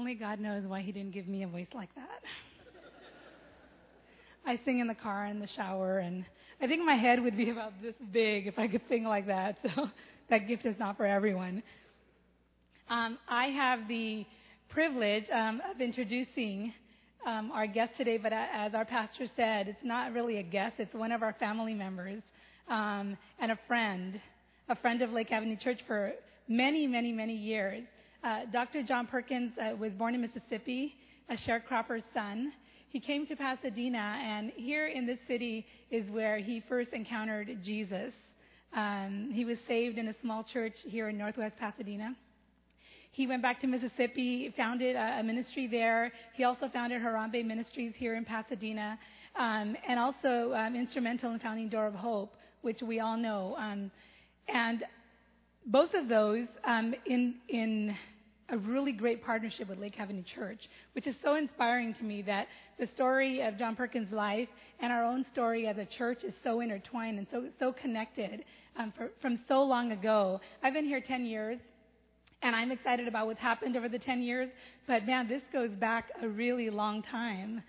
Only God knows why He didn't give me a voice like that. I sing in the car, in the shower, and I think my head would be about this big if I could sing like that. So that gift is not for everyone. Um, I have the privilege um, of introducing um, our guest today, but as our pastor said, it's not really a guest, it's one of our family members um, and a friend, a friend of Lake Avenue Church for many, many, many years. Uh, Dr. John Perkins uh, was born in Mississippi, a sharecropper's son. He came to Pasadena, and here in this city is where he first encountered Jesus. Um, he was saved in a small church here in Northwest Pasadena. He went back to Mississippi, founded a, a ministry there. He also founded Harambee Ministries here in Pasadena, um, and also um, instrumental in founding Door of Hope, which we all know. Um, and both of those um, in in a really great partnership with Lake Avenue Church, which is so inspiring to me that the story of John Perkins' life and our own story as a church is so intertwined and so so connected um, for, from so long ago. I've been here 10 years, and I'm excited about what's happened over the 10 years. But man, this goes back a really long time.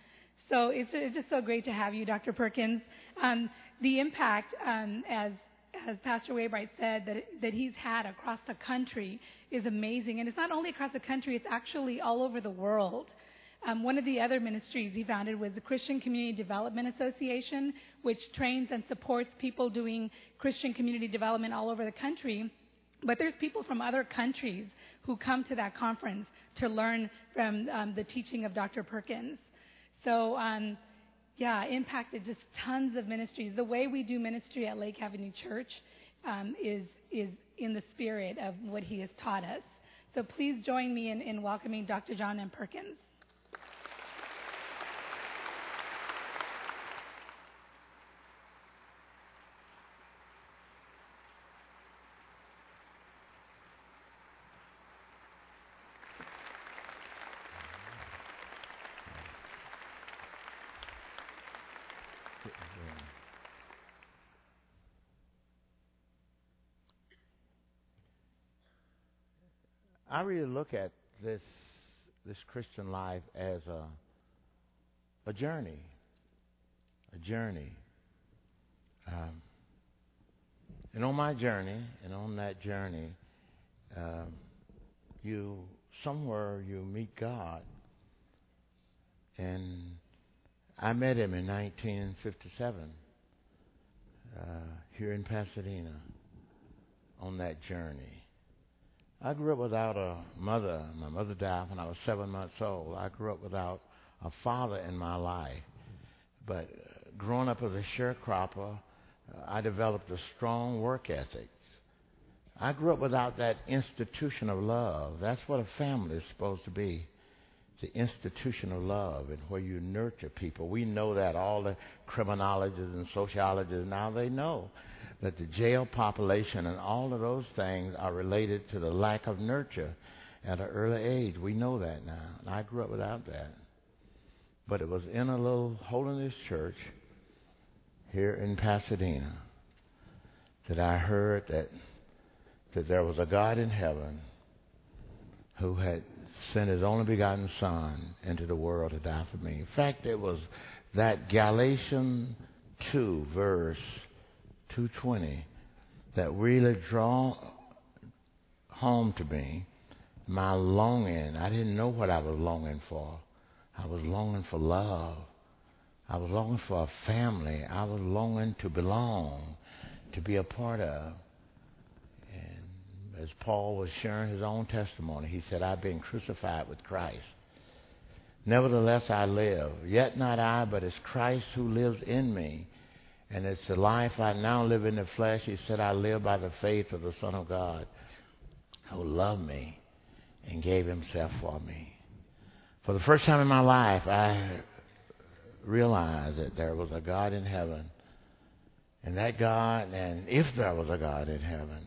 So it's, it's just so great to have you, Dr. Perkins. Um, the impact, um, as as Pastor Waybright said, that that he's had across the country is amazing, and it's not only across the country; it's actually all over the world. Um, one of the other ministries he founded was the Christian Community Development Association, which trains and supports people doing Christian community development all over the country. But there's people from other countries who come to that conference to learn from um, the teaching of Dr. Perkins. So, um, yeah, impacted just tons of ministries. The way we do ministry at Lake Avenue Church um, is is in the spirit of what he has taught us. So please join me in, in welcoming Dr. John M. Perkins. I really look at this this Christian life as a a journey, a journey. Um, and on my journey, and on that journey, um, you somewhere you meet God, and I met Him in 1957 uh, here in Pasadena on that journey. I grew up without a mother. My mother died when I was seven months old. I grew up without a father in my life. But uh, growing up as a sharecropper, uh, I developed a strong work ethic. I grew up without that institution of love. That's what a family is supposed to be the institution of love and where you nurture people. We know that all the criminologists and sociologists now they know that the jail population and all of those things are related to the lack of nurture at an early age. We know that now. And I grew up without that. But it was in a little holiness church here in Pasadena that I heard that that there was a God in heaven who had sent his only begotten Son into the world to die for me. In fact, it was that Galatians 2 verse 220 that really draw home to me my longing. I didn't know what I was longing for. I was longing for love. I was longing for a family. I was longing to belong, to be a part of. As Paul was sharing his own testimony, he said, I've been crucified with Christ. Nevertheless, I live. Yet not I, but it's Christ who lives in me. And it's the life I now live in the flesh. He said, I live by the faith of the Son of God who loved me and gave himself for me. For the first time in my life, I realized that there was a God in heaven. And that God, and if there was a God in heaven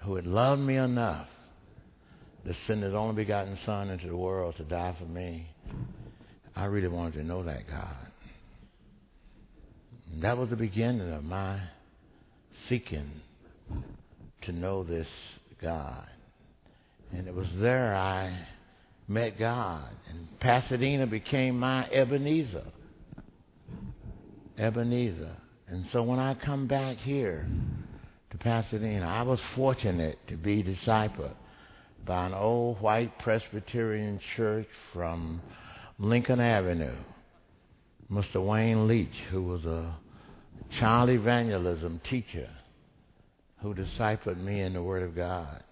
who had loved me enough to send his only begotten Son into the world to die for me, I really wanted to know that God. And that was the beginning of my seeking to know this God. And it was there I met God. And Pasadena became my Ebenezer. Ebenezer. And so when I come back here Pasadena, I was fortunate to be discipled by an old white Presbyterian church from Lincoln Avenue. Mr. Wayne Leach, who was a child evangelism teacher who discipled me in the Word of God.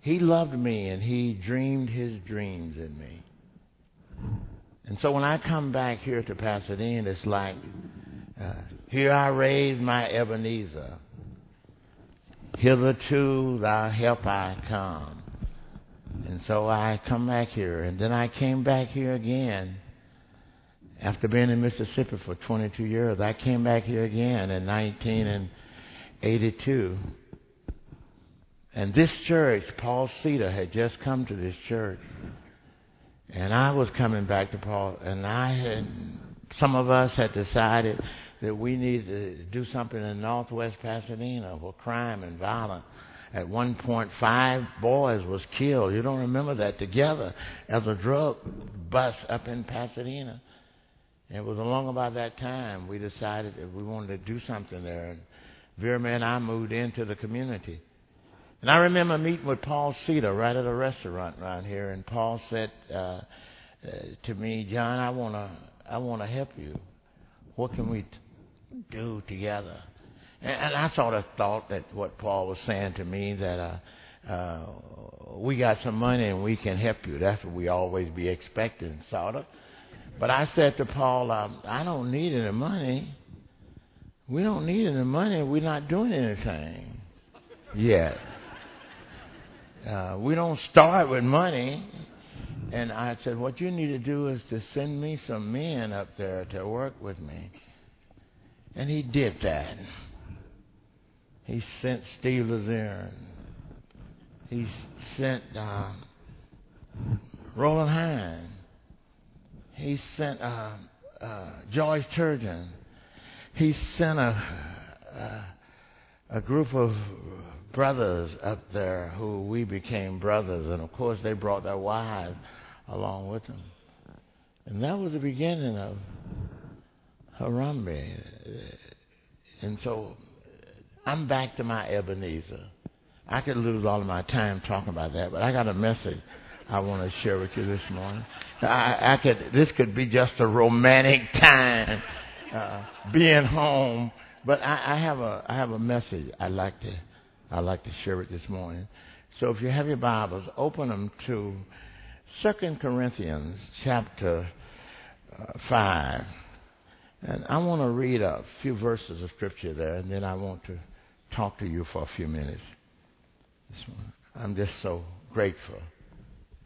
He loved me and he dreamed his dreams in me. And so when I come back here to Pasadena, it's like, uh, here I raise my Ebenezer. Hitherto thy help I come. And so I come back here. And then I came back here again. After being in Mississippi for 22 years, I came back here again in 1982. And this church, Paul Cedar, had just come to this church. And I was coming back to Paul, and I had, some of us had decided that we needed to do something in northwest Pasadena for crime and violence. At one point, five boys was killed. You don't remember that together as a drug bust up in Pasadena. And it was along about that time we decided that we wanted to do something there. And Vera and I moved into the community. And I remember meeting with Paul Cedar right at a restaurant around here, and Paul said uh, uh, to me, "John, I wanna, I wanna help you. What can we t- do together?" And, and I sort of thought that what Paul was saying to me that uh, uh, we got some money and we can help you. That's what we always be expecting, sort of. But I said to Paul, um, I don't need any money. We don't need any money. We're not doing anything yet. Uh, we don't start with money. And I said, what you need to do is to send me some men up there to work with me. And he did that. He sent Steve Lazier. He sent uh, Roland Hine. He sent uh, uh, Joyce Turgeon. He sent a, a, a group of brothers up there who we became brothers. And of course, they brought their wives along with them. And that was the beginning of Harambee. And so I'm back to my Ebenezer. I could lose all of my time talking about that, but I got a message I want to share with you this morning. I, I could, this could be just a romantic time, uh, being home, but I, I have a, I have a message I'd like to, I'd like to share it this morning. So if you have your Bibles, open them to Second Corinthians chapter uh, five, and I want to read a few verses of scripture there, and then I want to talk to you for a few minutes. I'm just so grateful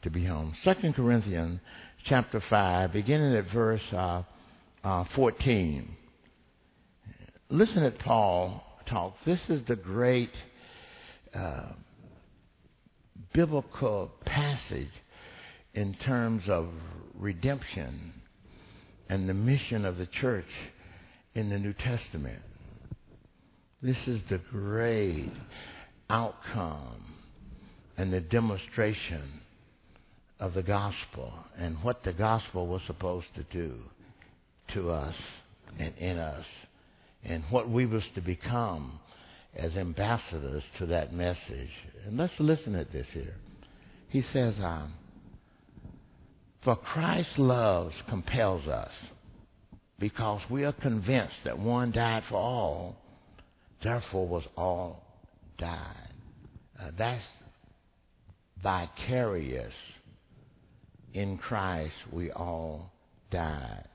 to be home. Second Corinthians chapter 5, beginning at verse uh, uh, 14. Listen at Paul talk. This is the great uh, biblical passage in terms of redemption and the mission of the church in the New Testament. This is the great outcome and the demonstration of the gospel and what the gospel was supposed to do to us and in us and what we was to become as ambassadors to that message. And let's listen at this here. He says, um, For Christ's love compels us because we are convinced that one died for all, therefore was all died. Uh, that's vicarious in Christ we all died.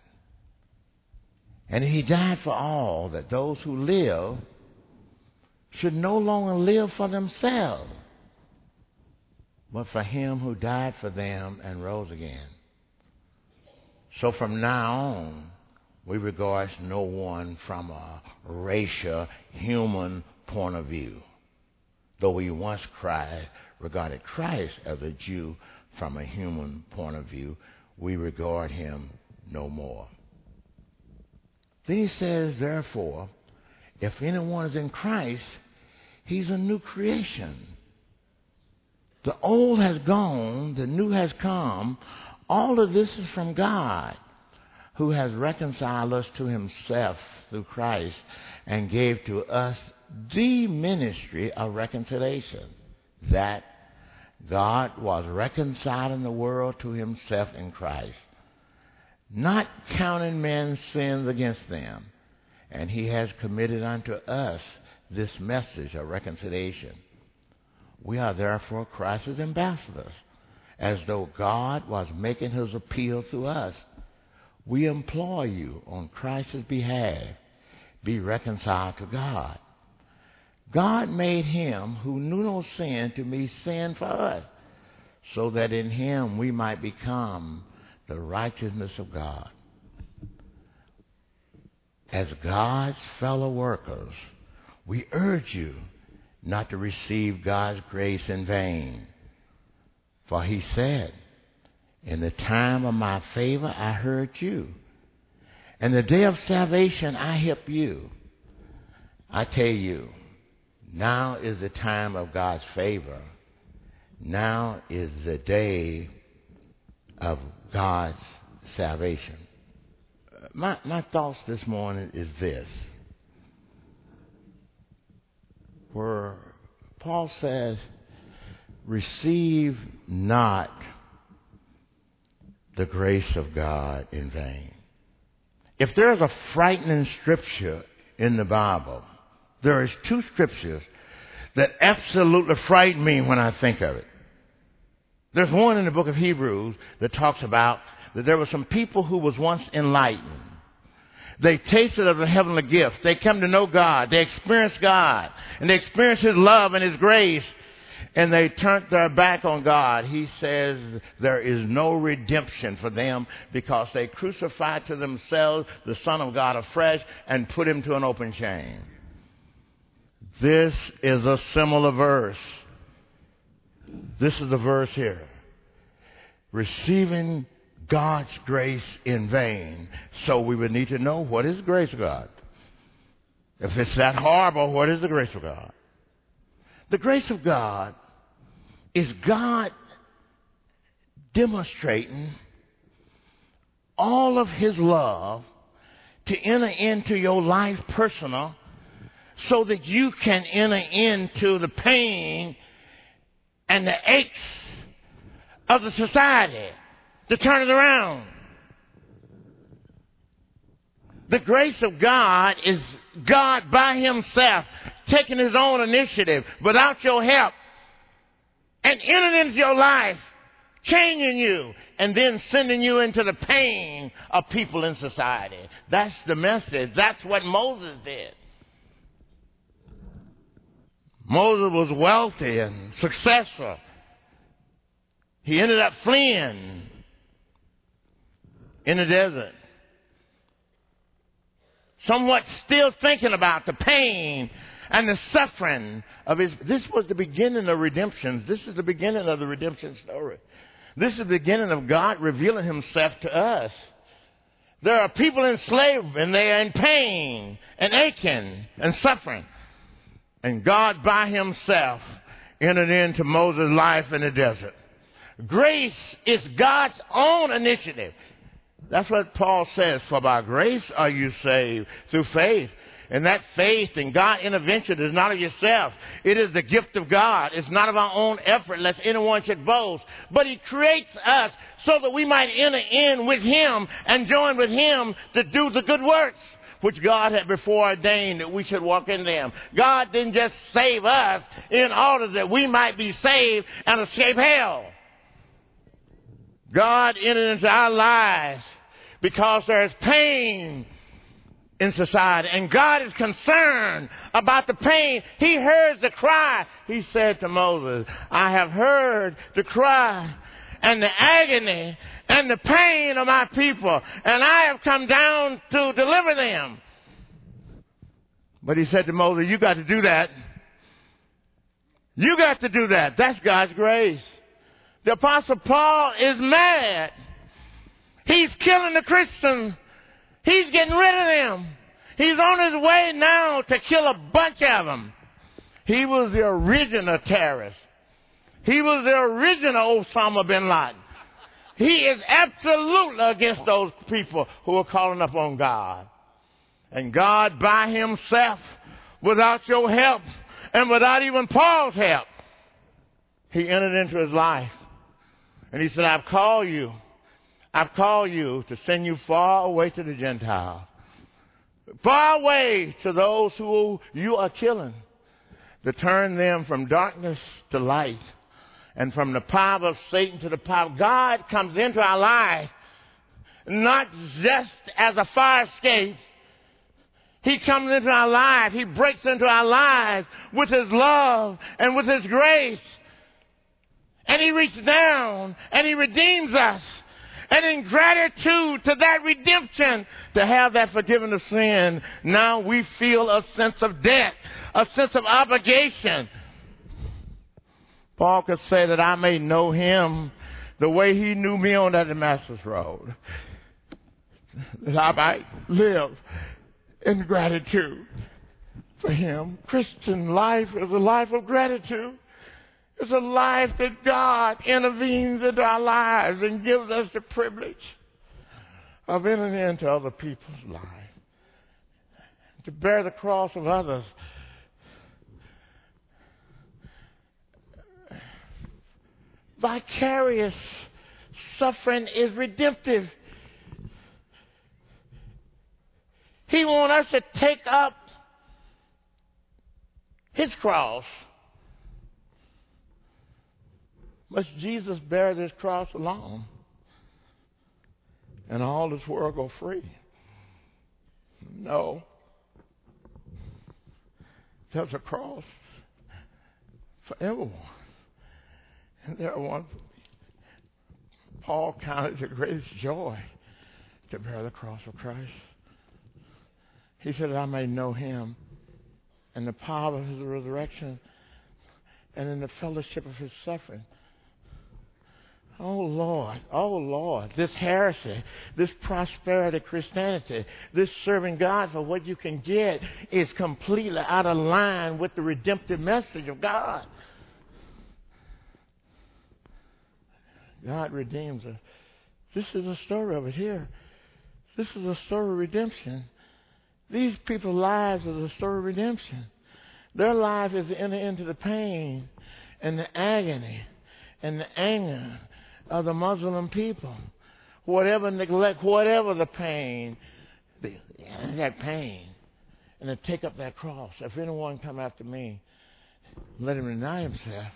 And he died for all, that those who live should no longer live for themselves, but for him who died for them and rose again. So from now on, we regard no one from a racial, human point of view. Though we once cried, regarded Christ as a Jew from a human point of view, we regard him no more. Then he says, therefore, if anyone is in Christ, he's a new creation. The old has gone, the new has come. All of this is from God, who has reconciled us to himself through Christ and gave to us the ministry of reconciliation. That God was reconciling the world to himself in Christ, not counting men's sins against them. And he has committed unto us this message of reconciliation. We are therefore Christ's ambassadors, as though God was making his appeal to us. We implore you on Christ's behalf, be reconciled to God. God made him who knew no sin to be sin for us, so that in him we might become the righteousness of God. As God's fellow workers, we urge you not to receive God's grace in vain. For he said, In the time of my favor I heard you. And the day of salvation I help you. I tell you, now is the time of God's favor. Now is the day of God's salvation. Uh, my, my thoughts this morning is this where Paul says, receive not the grace of God in vain. If there's a frightening scripture in the Bible, there is two scriptures that absolutely frighten me when I think of it. There's one in the book of Hebrews that talks about that there were some people who was once enlightened they tasted of the heavenly gift. They come to know God. They experience God. And they experience His love and His grace. And they turned their back on God. He says there is no redemption for them because they crucified to themselves the Son of God afresh and put Him to an open shame. This is a similar verse. This is the verse here. Receiving God's grace in vain. So we would need to know what is grace of God. If it's that horrible, what is the grace of God? The grace of God is God demonstrating all of his love to enter into your life personal so that you can enter into the pain and the aches of the society to turn it around. The grace of God is God by Himself taking His own initiative without your help and entering into your life, changing you, and then sending you into the pain of people in society. That's the message. That's what Moses did. Moses was wealthy and successful. He ended up fleeing in the desert. Somewhat still thinking about the pain and the suffering of his. This was the beginning of redemption. This is the beginning of the redemption story. This is the beginning of God revealing himself to us. There are people enslaved and they are in pain and aching and suffering. And God by himself entered into Moses' life in the desert. Grace is God's own initiative. That's what Paul says. For by grace are you saved through faith. And that faith and God intervention is not of yourself. It is the gift of God. It's not of our own effort, lest anyone should boast. But He creates us so that we might enter in with Him and join with Him to do the good works which God had before ordained that we should walk in them. God didn't just save us in order that we might be saved and escape hell. God entered into our lives because there's pain in society. And God is concerned about the pain. He heard the cry. He said to Moses, I have heard the cry and the agony and the pain of my people, and I have come down to deliver them. But he said to Moses, You got to do that. You got to do that. That's God's grace. The Apostle Paul is mad He's killing the Christians. He's getting rid of them. He's on his way now to kill a bunch of them. He was the original terrorist. He was the original Osama bin Laden. He is absolutely against those people who are calling upon God. And God by himself, without your help, and without even Paul's help, he entered into his life. And he said, I've called you. I've called you to send you far away to the Gentiles. Far away to those who you are killing. To turn them from darkness to light and from the power of Satan to the power. Of God comes into our life not just as a fire escape. He comes into our life. He breaks into our lives with His love and with His grace. And He reaches down and He redeems us. And in gratitude to that redemption, to have that forgiveness of sin, now we feel a sense of debt, a sense of obligation, Paul could say that I may know him the way he knew me on that Damascus road. That I might live in gratitude for him. Christian life is a life of gratitude. It's a life that God intervenes into our lives and gives us the privilege of entering into other people's lives. To bear the cross of others vicarious suffering is redemptive. He wants us to take up his cross. Must Jesus bear this cross alone? And all this world go free? No. There's a cross for everyone. And there are one, Paul counted the greatest joy to bear the cross of Christ. He said, that I may know him and the power of his resurrection and in the fellowship of his suffering. Oh Lord, oh Lord, this heresy, this prosperity Christianity, this serving God for what you can get is completely out of line with the redemptive message of God. God redeems us. This is a story of it here. This is a story of redemption. These people's lives are the story of redemption. Their life is to enter into the pain and the agony and the anger of the Muslim people. Whatever neglect, whatever the pain, that pain, and to take up that cross. If anyone come after me, let him deny himself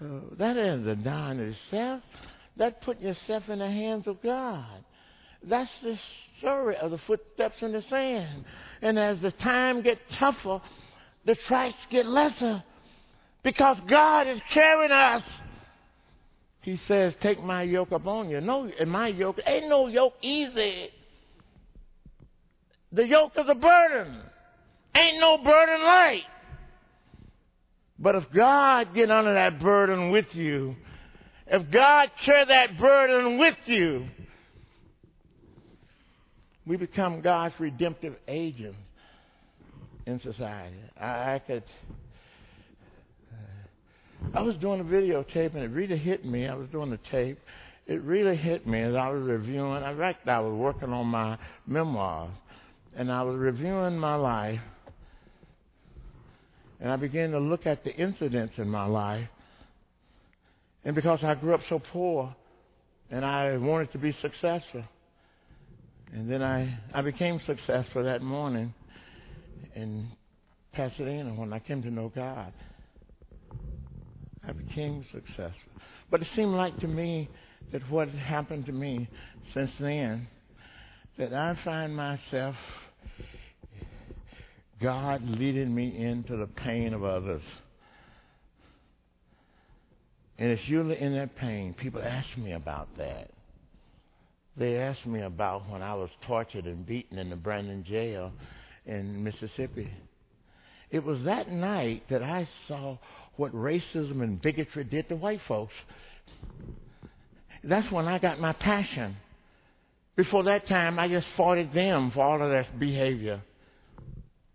uh, that isn't denying yourself. That putting yourself in the hands of God. That's the story of the footsteps in the sand. And as the time gets tougher, the tracks get lesser because God is carrying us. He says, Take my yoke upon you. No, and my yoke ain't no yoke easy. The yoke is a burden. Ain't no burden light. But if God get under that burden with you, if God share that burden with you, we become God's redemptive agent in society. I could. I was doing a videotape and it really hit me. I was doing the tape. It really hit me as I was reviewing. I reckon I was working on my memoirs, and I was reviewing my life and I began to look at the incidents in my life. And because I grew up so poor and I wanted to be successful, and then I, I became successful that morning in Pasadena when I came to know God. I became successful. But it seemed like to me that what happened to me since then, that I find myself God leading me into the pain of others. And it's usually in that pain. People ask me about that. They ask me about when I was tortured and beaten in the Brandon jail in Mississippi. It was that night that I saw what racism and bigotry did to white folks. That's when I got my passion. Before that time, I just fought at them for all of their behavior.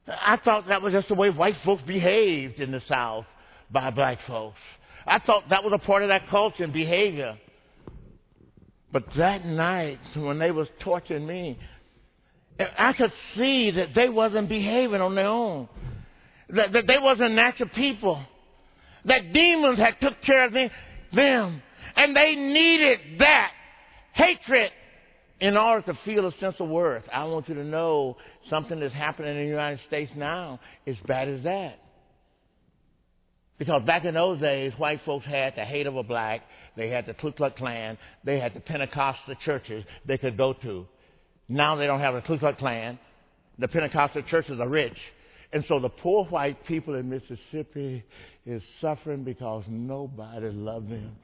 I thought that was just the way white folks behaved in the South by black folks. I thought that was a part of that culture and behavior. But that night, when they was torturing me, I could see that they wasn't behaving on their own. That, that they wasn't natural people. That demons had took care of them. And they needed that hatred in order to feel a sense of worth. I want you to know something that's happening in the United States now is bad as that. Because back in those days, white folks had the hate of a black, they had the Ku Klux Klan, they had the Pentecostal churches they could go to. Now they don't have the Ku Klux Klan. The Pentecostal churches are rich. And so the poor white people in Mississippi is suffering because nobody loves them.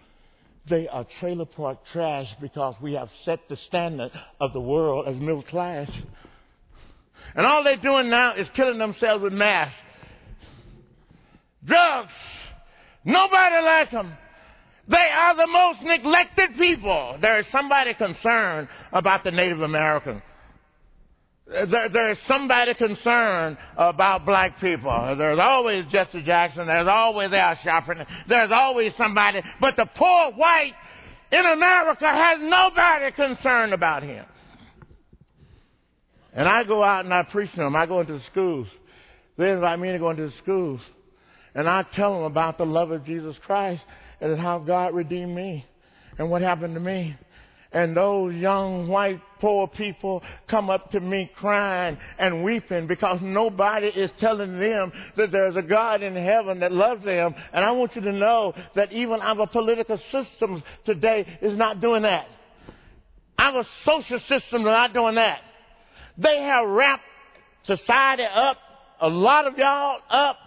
They are trailer park trash because we have set the standard of the world as middle class. And all they're doing now is killing themselves with mass. Drugs. Nobody like them. They are the most neglected people. There is somebody concerned about the Native American. Uh, there, there is somebody concerned about black people. There's always Jesse Jackson. There's always Al Sharpton. There's always somebody. But the poor white in America has nobody concerned about him. And I go out and I preach to them. I go into the schools. They invite me to go into the schools. And I tell them about the love of Jesus Christ and how God redeemed me and what happened to me. And those young white poor people come up to me crying and weeping because nobody is telling them that there's a God in heaven that loves them. And I want you to know that even our political system today is not doing that. Our social system is not doing that. They have wrapped society up, a lot of y'all up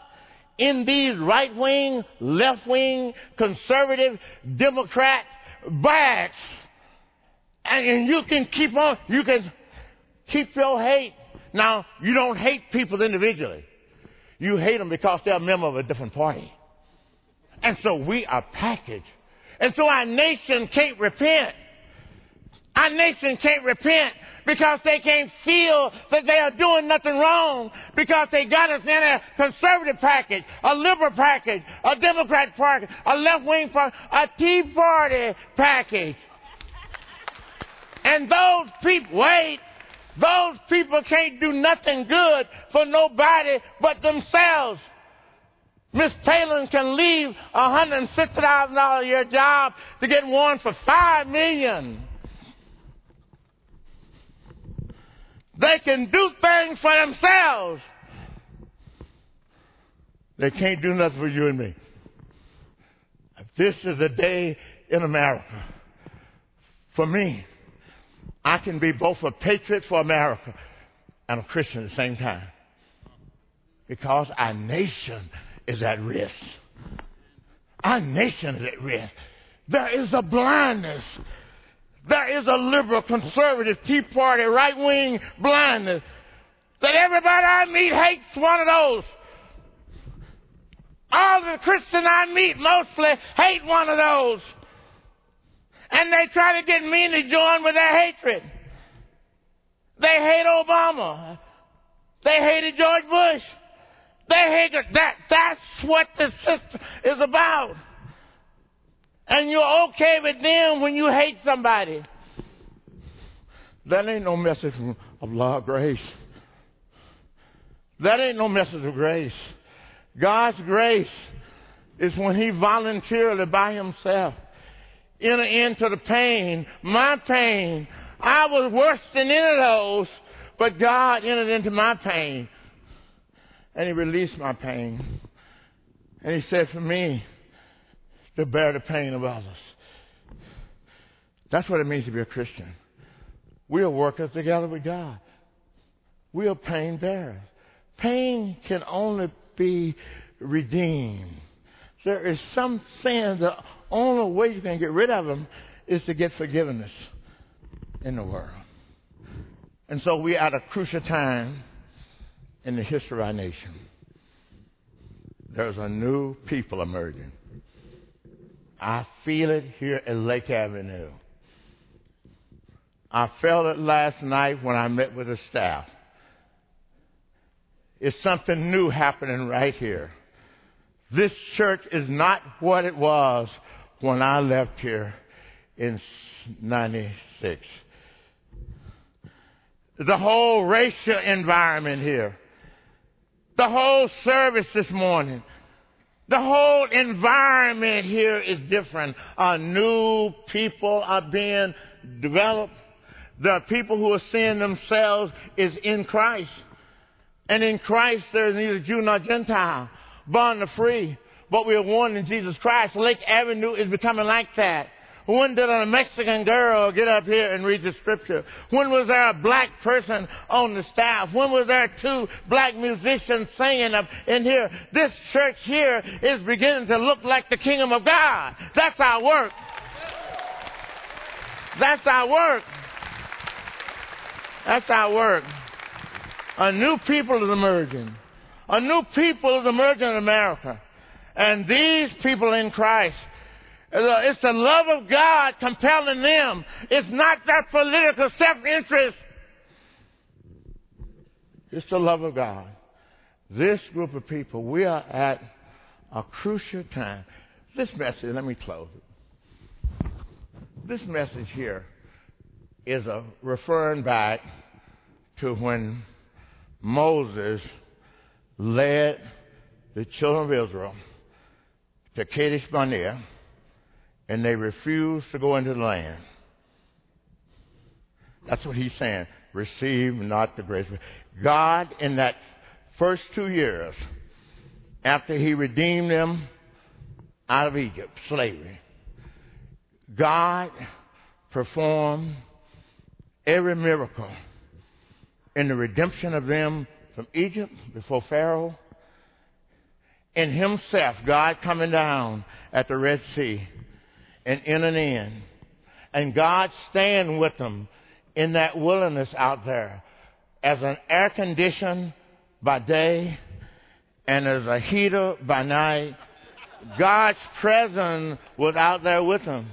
in these right wing, left wing, conservative, Democrat bags. And, and you can keep on, you can keep your hate. Now, you don't hate people individually. You hate them because they're a member of a different party. And so we are packaged. And so our nation can't repent. Our nation can't repent because they can't feel that they are doing nothing wrong because they got us in a conservative package, a liberal package, a Democrat package, a left wing package, a Tea Party package. And those people, wait, those people can't do nothing good for nobody but themselves. Miss Palin can leave a $150,000 a year job to get one for 5 million. They can do things for themselves. They can't do nothing for you and me. This is a day in America. For me, I can be both a patriot for America and a Christian at the same time. Because our nation is at risk. Our nation is at risk. There is a blindness there is a liberal, conservative, Tea Party, right wing blindness that everybody I meet hates one of those. All the Christians I meet mostly hate one of those. And they try to get me to join with their hatred. They hate Obama. They hated George Bush. They hate that. That's what the system is about. And you're okay with them when you hate somebody. That ain't no message of love, grace. That ain't no message of grace. God's grace is when He voluntarily by Himself enter into the pain, my pain. I was worse than any of those, but God entered into my pain. And He released my pain. And He said for me, to bear the pain of others. That's what it means to be a Christian. We are workers together with God. We are pain bearers. Pain can only be redeemed. There is some sins, the only way you can get rid of them is to get forgiveness in the world. And so we are at a crucial time in the history of our nation. There's a new people emerging. I feel it here at Lake Avenue. I felt it last night when I met with the staff. It's something new happening right here. This church is not what it was when I left here in 96. The whole racial environment here. The whole service this morning. The whole environment here is different. Uh, new people are being developed. The people who are seeing themselves is in Christ. And in Christ there is neither Jew nor Gentile, nor free, but we are one in Jesus Christ. Lake Avenue is becoming like that. When did a Mexican girl get up here and read the scripture? When was there a black person on the staff? When was there two black musicians singing up in here? This church here is beginning to look like the kingdom of God. That's our work. That's our work. That's our work. A new people is emerging. A new people is emerging in America. And these people in Christ uh, it's the love of God compelling them. It's not that political self-interest. It's the love of God. This group of people, we are at a crucial time. This message, let me close it. This message here is a referring back to when Moses led the children of Israel to Kadesh Barnea and they refused to go into the land. That's what he's saying. Receive not the grace. God, in that first two years, after he redeemed them out of Egypt, slavery, God performed every miracle in the redemption of them from Egypt before Pharaoh, and himself, God coming down at the Red Sea and in and in. And God staying with them in that wilderness out there as an air condition by day and as a heater by night. God's presence was out there with them.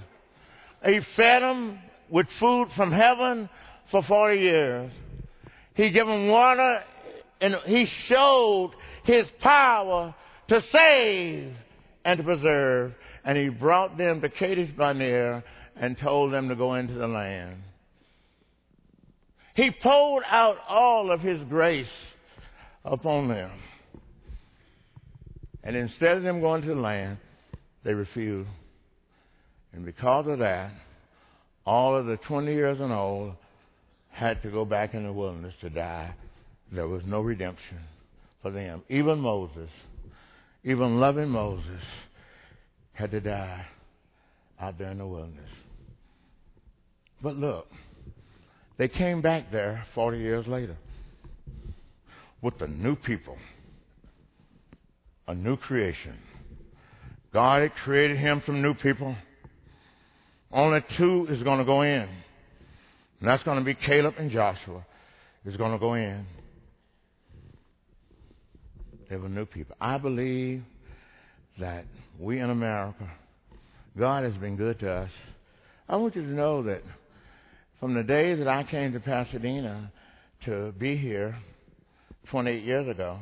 He fed them with food from heaven for 40 years. He gave them water and he showed his power to save and to preserve and he brought them to Kadesh Barnea and told them to go into the land. He poured out all of his grace upon them. And instead of them going to the land, they refused. And because of that, all of the 20 years and old had to go back in the wilderness to die. There was no redemption for them. Even Moses, even loving Moses, had to die out there in the wilderness. But look, they came back there 40 years later with a new people, a new creation. God had created him from new people. Only two is going to go in. And that's going to be Caleb and Joshua is going to go in. They were new people. I believe that we in America, God has been good to us. I want you to know that from the day that I came to Pasadena to be here 28 years ago,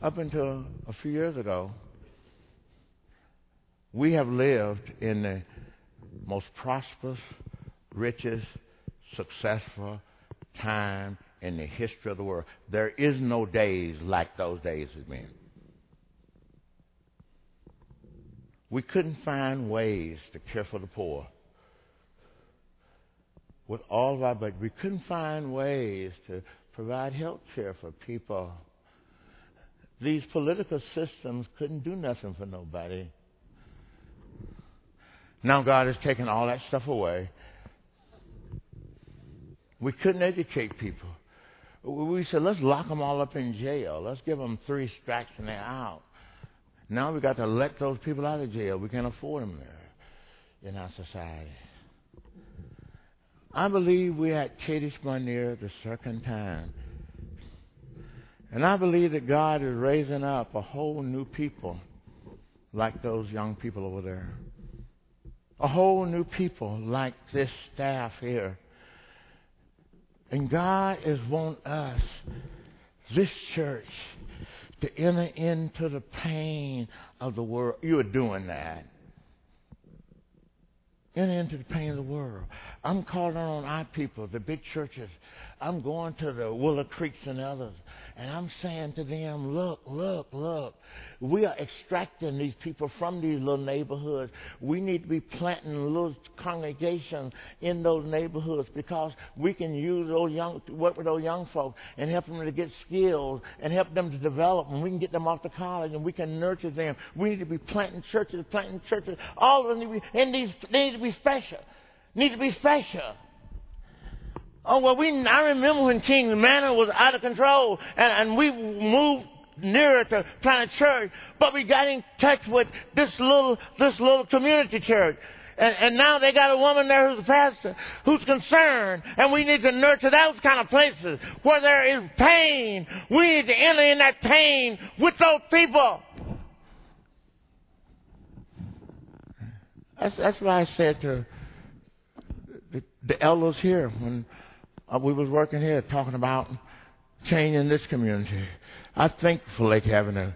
up until a few years ago, we have lived in the most prosperous, richest, successful time in the history of the world. There is no days like those days have been. We couldn't find ways to care for the poor. With all of our budget, we couldn't find ways to provide health care for people. These political systems couldn't do nothing for nobody. Now God has taken all that stuff away. We couldn't educate people. We said, let's lock them all up in jail. Let's give them three strikes and they're out. Now we got to let those people out of jail. We can't afford them there in our society. I believe we're at Kadesh Barnea the second time. And I believe that God is raising up a whole new people like those young people over there. A whole new people like this staff here. And God is want us, this church, to enter into the pain of the world. You are doing that. Enter into the pain of the world. I'm calling on our people, the big churches. I'm going to the Willow Creeks and others. And I'm saying to them, look, look, look. We are extracting these people from these little neighborhoods. We need to be planting little congregations in those neighborhoods because we can use those young, work with those young folks and help them to get skills and help them to develop and we can get them off to college and we can nurture them. We need to be planting churches, planting churches. All of them need to be, and these, they need to be special. Need to be special. Oh, well, we, I remember when King's Manor was out of control and, and we moved nearer to Planet Church, but we got in touch with this little, this little community church. And, and now they got a woman there who's a pastor, who's concerned, and we need to nurture those kind of places where there is pain. We need to enter in that pain with those people. That's, that's what I said to the, the elders here when uh, we was working here talking about changing this community. I thank for Lake Avenue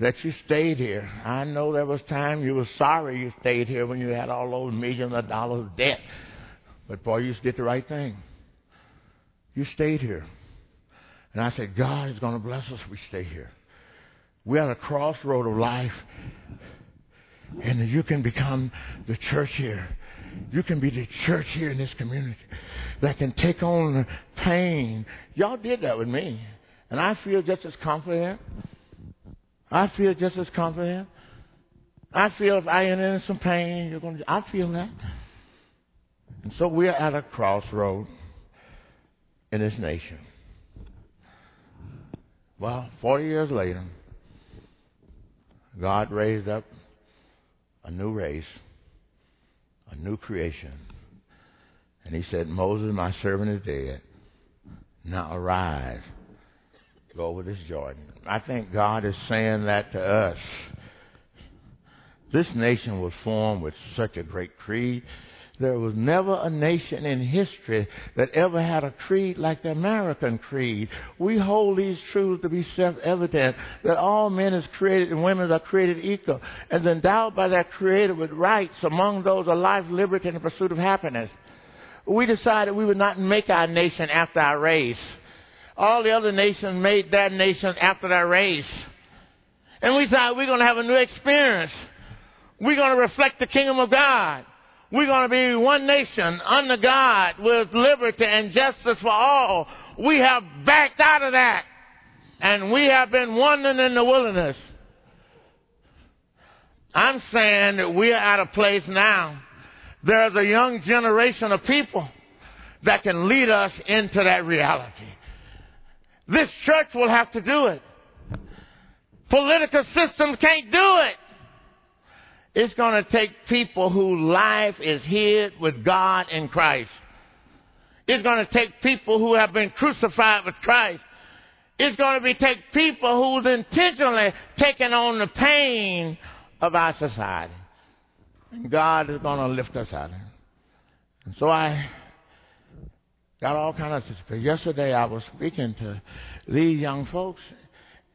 that you stayed here. I know there was time you were sorry you stayed here when you had all those millions of dollars of debt. But boy, you did the right thing. You stayed here. And I said, God is going to bless us if we stay here. We're at a crossroad of life. And you can become the church here. You can be the church here in this community that can take on pain. Y'all did that with me. And I feel just as confident. I feel just as confident. I feel if I enter in some pain, you're going to, I feel that. And so we're at a crossroad in this nation. Well, 40 years later, God raised up a new race, a new creation. And he said, Moses, my servant is dead. Now arise, go over this Jordan. I think God is saying that to us. This nation was formed with such a great creed. There was never a nation in history that ever had a creed like the American creed. We hold these truths to be self-evident that all men is created and women are created equal and endowed by that creator with rights among those of life, liberty, and the pursuit of happiness. We decided we would not make our nation after our race. All the other nations made their nation after their race. And we thought we're going to have a new experience. We're going to reflect the kingdom of God. We're going to be one nation under God with liberty and justice for all. We have backed out of that. And we have been wandering in the wilderness. I'm saying that we are at a place now. There's a young generation of people that can lead us into that reality. This church will have to do it. Political systems can't do it. It's going to take people whose life is hid with God in Christ. It's going to take people who have been crucified with Christ. It's going to be take people who's intentionally taking on the pain of our society. And God is going to lift us out of it. And so I got all kinds of Yesterday I was speaking to these young folks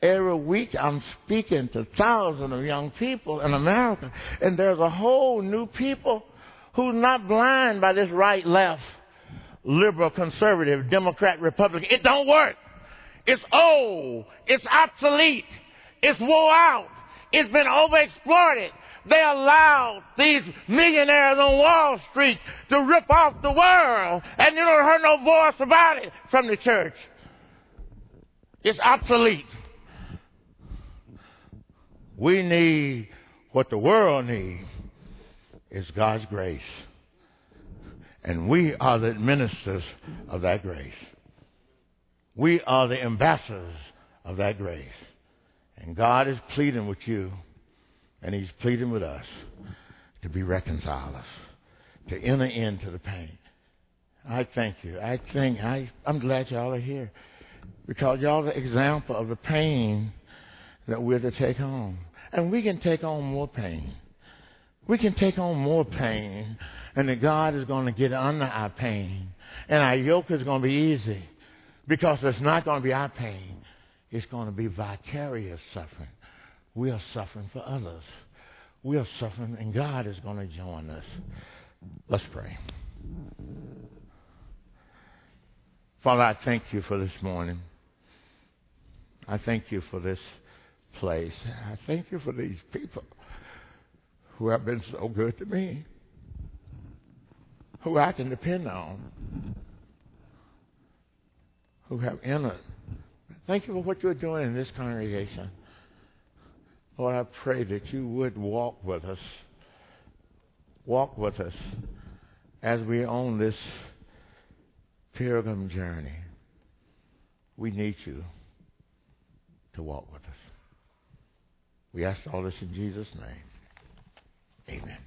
Every week I'm speaking to thousands of young people in America, and there's a whole new people who's not blind by this right, left, liberal, conservative, Democrat, Republican. It don't work. It's old. It's obsolete. It's wore out. It's been overexploited. They allowed these millionaires on Wall Street to rip off the world, and you don't hear no voice about it from the church. It's obsolete. We need what the world needs is God's grace. And we are the ministers of that grace. We are the ambassadors of that grace. And God is pleading with you, and He's pleading with us to be reconcilers, to enter into the pain. I thank you. I think I, I'm glad y'all are here because y'all are the example of the pain that we're to take home. And we can take on more pain. We can take on more pain. And that God is going to get under our pain. And our yoke is going to be easy. Because it's not going to be our pain. it's going to be vicarious suffering. We are suffering for others. We are suffering, and God is going to join us. Let's pray. Father, I thank you for this morning. I thank you for this place. I thank you for these people who have been so good to me, who I can depend on, who have entered. Thank you for what you're doing in this congregation. Lord, I pray that you would walk with us. Walk with us as we on this pilgrim journey. We need you to walk with us. We ask all this in Jesus' name. Amen.